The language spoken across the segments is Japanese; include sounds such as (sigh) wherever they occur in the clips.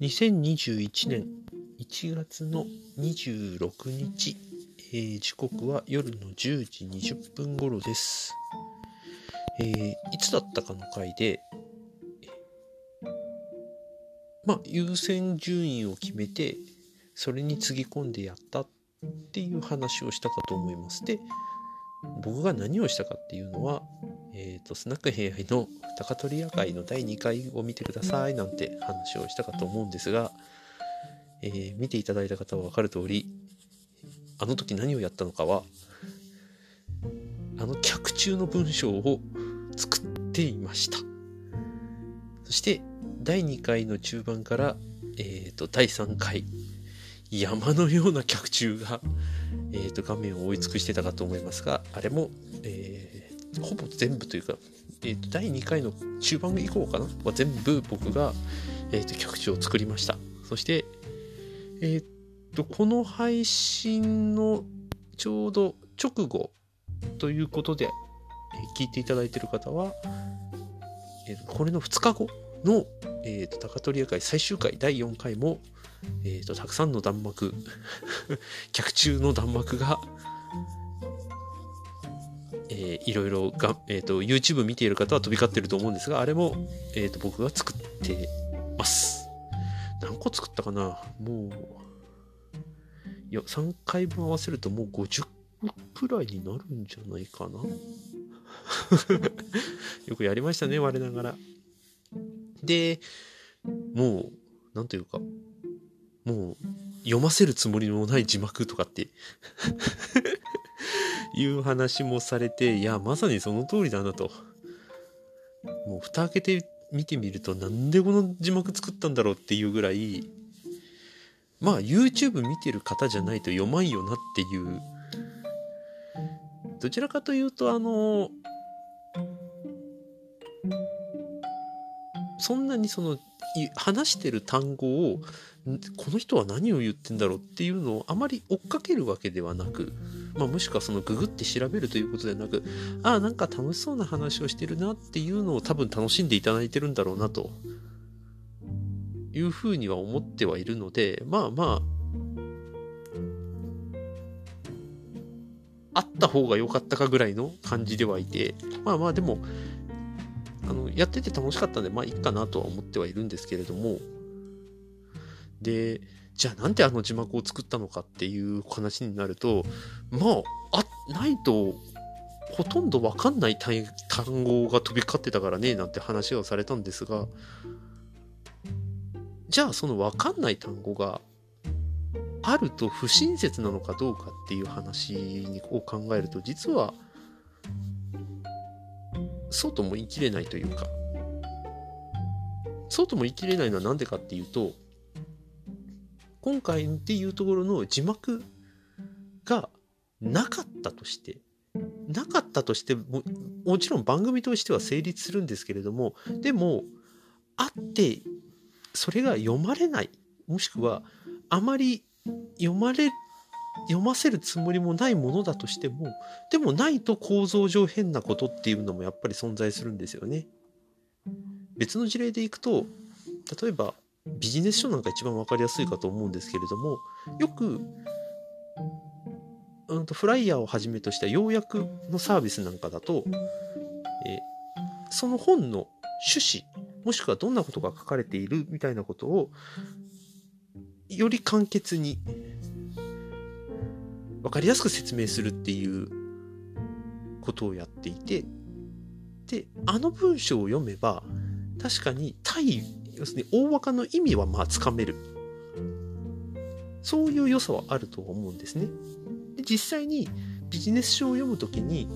2021年1月の26日、えー時刻は夜の10時20分頃です。えーいつだったかの回で、まあ、優先順位を決めて、それにつぎ込んでやったっていう話をしたかと思います。で、僕が何をしたかっていうのは、えっ、と、スナック平愛の高取屋会の第2回を見てくださいなんて話をしたかと思うんですが、えー見ていただいた方は分かる通り、あの時何をやったのかは、あの脚中の文章を作っていました。そして、第2回の中盤から、えっ、と、第3回、山のような脚中が、えー、と画面を覆い尽くしてたかと思いますが、あれも、えーほぼ全部というか、えーと第2回の中盤以降かな？は全部僕が、えー、と曲中を作りました。そして、えー、とこの配信のちょうど直後ということで、えー聞いていただいている方は、えーこれの2日後の、えー、と高取屋会最終回第4回も、えー、とたくさんの弾幕 (laughs) 客中の弾幕が、えーいろいろが、えー、と YouTube 見ている方は飛び交ってると思うんですがあれも、えー、と僕が作ってます。何個作ったかな？もういや3回分合わせるともう50くらいになるんじゃないかな。(laughs) よくやりましたね我ながら。でもうなんというかもう読ませるつもりもない字幕とかって。いう話もされていやまさにその通りだなと。もう蓋開けて見てみるとなんでこの字幕作ったんだろうっていうぐらいまあ YouTube 見てる方じゃないと読まんよなっていう。どちらかというとあのそんなにその話してる単語をこの人は何を言ってんだろうっていうのをあまり追っかけるわけではなく、まあ、もしくはそのググって調べるということではなくああなんか楽しそうな話をしてるなっていうのを多分楽しんでいただいてるんだろうなと。いうふうには思ってはいるのでまあまああった方が良かったかぐらいの感じではいてまあまあでもあのやってて楽しかったんでまあいいかなとは思ってはいるんですけれども。でじゃあなんであの字幕を作ったのかっていう話になるとまああないとほとんどわかんない単語が飛び交ってたからねなんて話をされたんですが。じゃあそのわかんない単語があると不親切なのかどうかっていう話を考えると実はそうとも言い切れないというか。そうとも言い切れないのは何でかっていうと今回っていうところの字幕がなかったとしてなかったとしてももちろん番組としては成立するんですけれどもでもあってそれが読まれないもしくはあまり読まれ読ませるつもりもないものだとしてもでもないと構造上変なことっていうのもやっぱり存在するんですよね。別の事例でいくと例えばビジネス書なんか一番分かりやすいかと思うんですけれどもよく、うん、とフライヤーをはじめとした要約のサービスなんかだと、えその本の趣旨もしくはどんなことが書かれているみたいなことをより簡潔に分かりやすく説明するっていうことをやっていてであの文章を読めば確かに対要するに大枠の意味はまあつかめる。そういう良さはあると思うんですね。で実際にビジネス書を読むときに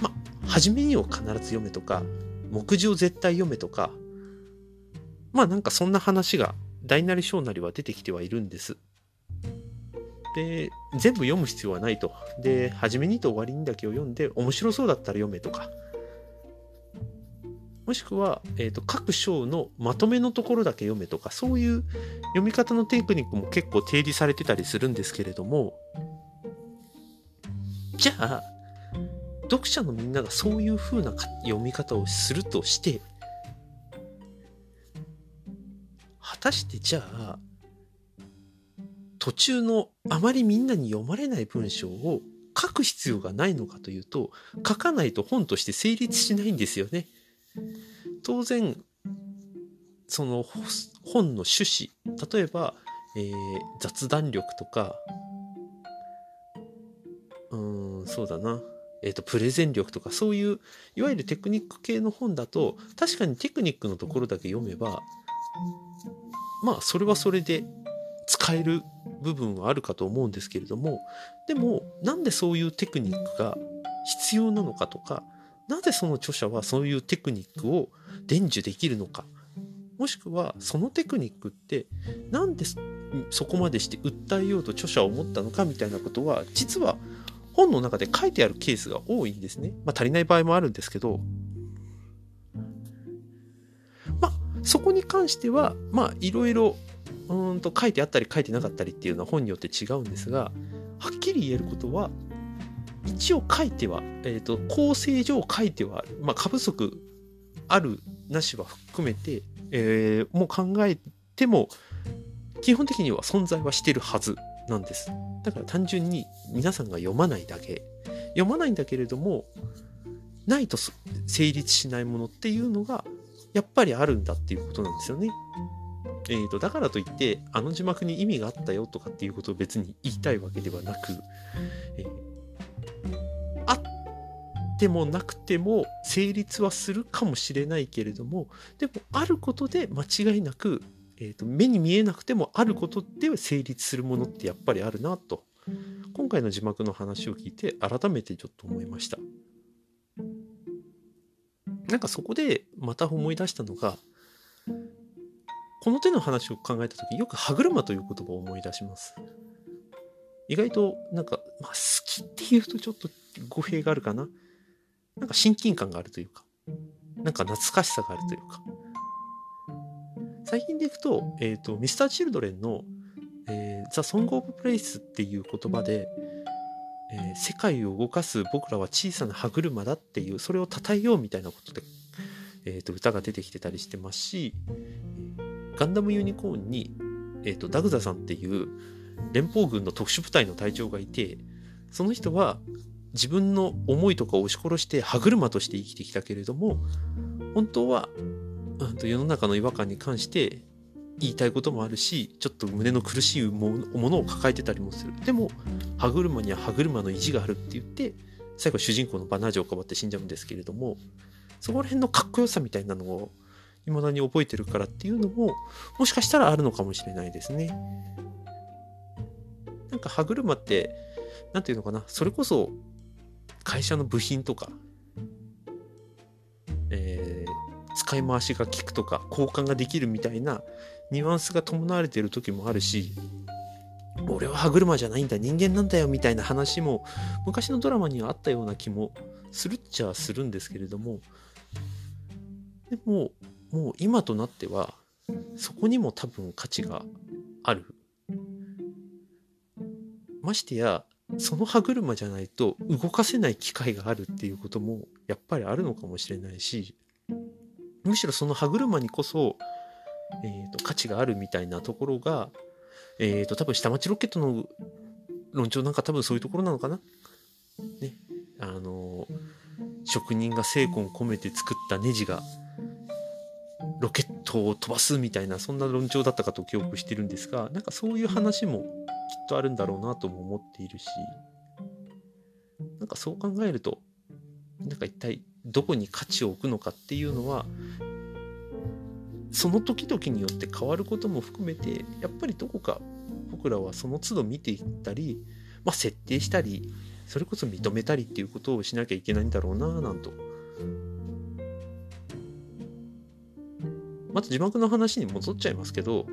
まあ初めにを必ず読めとか目次を絶対読めとかまあなんかそんな話が大なり小なりは出てきてはいるんです。で全部読む必要はないと。で初めにと終わりにだけを読んで面白そうだったら読めとか。もしくは、えー、と各章のまとめのところだけ読めとかそういう読み方のテクニックも結構提示されてたりするんですけれどもじゃあ読者のみんながそういう風な読み方をするとして果たしてじゃあ途中のあまりみんなに読まれない文章を書く必要がないのかというと書かないと本として成立しないんですよね。当然その本の趣旨。例えば、えー、雑談力とかうんそうだな。えっ、ー、とプレゼン力とかそういういわゆるテクニック系の本だと確かにテクニックのところだけ読めばまあそれはそれで使える部分はあるかと思うんですけれどもでもなんでそういうテクニックが必要なのかとかなぜその著者はそういうテクニックを伝授できるのか。もしくはそのテクニックってなんでそこまでして訴えようと著者は思ったのかみたいなことは実は本の中で書いてあるケースが多いんですね。まあ足りない場合もあるんですけど。まあそこに関してはまあいろいろうんと書いてあったり書いてなかったりっていうのは本によって違うんですがはっきり言えることは一応書いては、えーと、構成上書いては、まあ、過不足あるなしは含めて、えー、もう考えても基本的には存在はしてるはずなんですだから単純に皆さんが読まないだけ読まないんだけれどもないと成立しないものっていうのがやっぱりあるんだっていうことなんですよね。えーと、だからといってあの字幕に意味があったよとかっていうことを別に言いたいわけではなく、えー、ってもなくても成立はするかもしれないけれどもでもあることで間違いなく、えーと、目に見えなくてもあることで成立するものってやっぱりあるなと今回の字幕の話を聞いて改めてちょっと思いましたなんかそこでまた思い出したのがこの手の話を考えた時よく歯車という言葉を思い出します。意外となんか、まあ、好きっていうとちょっと語弊があるかな。なんか親近感があるというか、なんか懐かしさがあるというか。最近でいくと、えっ、ー、と、ミスター・チルドレンの、えー、ザ・ソング・オブ・プレイスっていう言葉で、えー、世界を動かす僕らは小さな歯車だっていう、それを称えようみたいなことで、えっ、と、歌が出てきてたりしてますし、ガンダムユニコーンに、えーと、ダグザさんっていう連邦軍の特殊部隊の隊長がいてその人は自分の思いとかを押し殺して歯車として生きてきたけれども本当は、うん、と世の中の違和感に関して言いたいこともあるしちょっと胸の苦しいものを抱えてたりもするでも歯車には歯車の意地があるって言って最後主人公のバナージュをかばって死んじゃうんですけれどもそこら辺のかっこよさみたいなのを未だに覚えてるからっていうのも、もしかしたらあるのかもしれないですね。なんか歯車って、なんていうのかな、それこそ会社の部品とか、えー、使い回しが効くとか、交換ができるみたいなニュアンスが伴われている時もあるし、俺は歯車じゃないんだ、人間なんだよみたいな話も昔のドラマにはあったような気もするっちゃするんですけれども、でも、もう今となってはそこにも多分価値がある。ましてやその歯車じゃないと動かせない機会があるっていうこともやっぱりあるのかもしれないしむしろその歯車にこそ、えーと、価値があるみたいなところが、えーと、多分下町ロケットの論調なんか多分そういうところなのかな。ね。あの職人が精魂込めて作ったネジがロケットを飛ばすみたいなそんな論調だったかと記憶してるんですがなんかそういう話もきっとあるんだろうなとも思っているしなんかそう考えるとなんか一体どこに価値を置くのかっていうのはその時々によって変わることも含めてやっぱりどこか僕らはその都度見ていったり、まあ、設定したりそれこそ認めたりっていうことをしなきゃいけないんだろうななんと。また字幕の話に戻っちゃいますけど、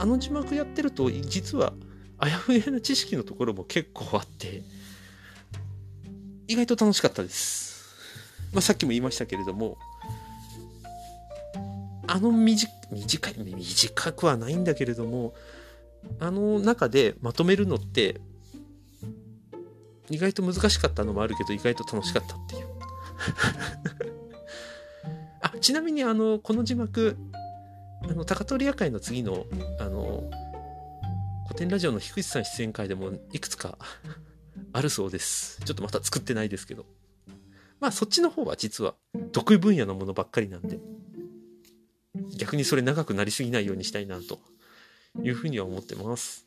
あの字幕やってると、実はあやふやな知識のところも結構あって、意外と楽しかったです。まあ、さっきも言いましたけれども、あの短い、短くはないんだけれども、あの中でまとめるのって、意外と難しかったのもあるけど、意外と楽しかったっていう。(laughs) あ、ちなみにあの、この字幕、あの高取屋会の次のあの古典ラジオの菊池さん出演会でもいくつかあるそうです。ちょっとまた作ってないですけど。まあそっちの方は実は得意分野のものばっかりなんで。逆にそれ長くなりすぎないようにしたいなというふうには思ってます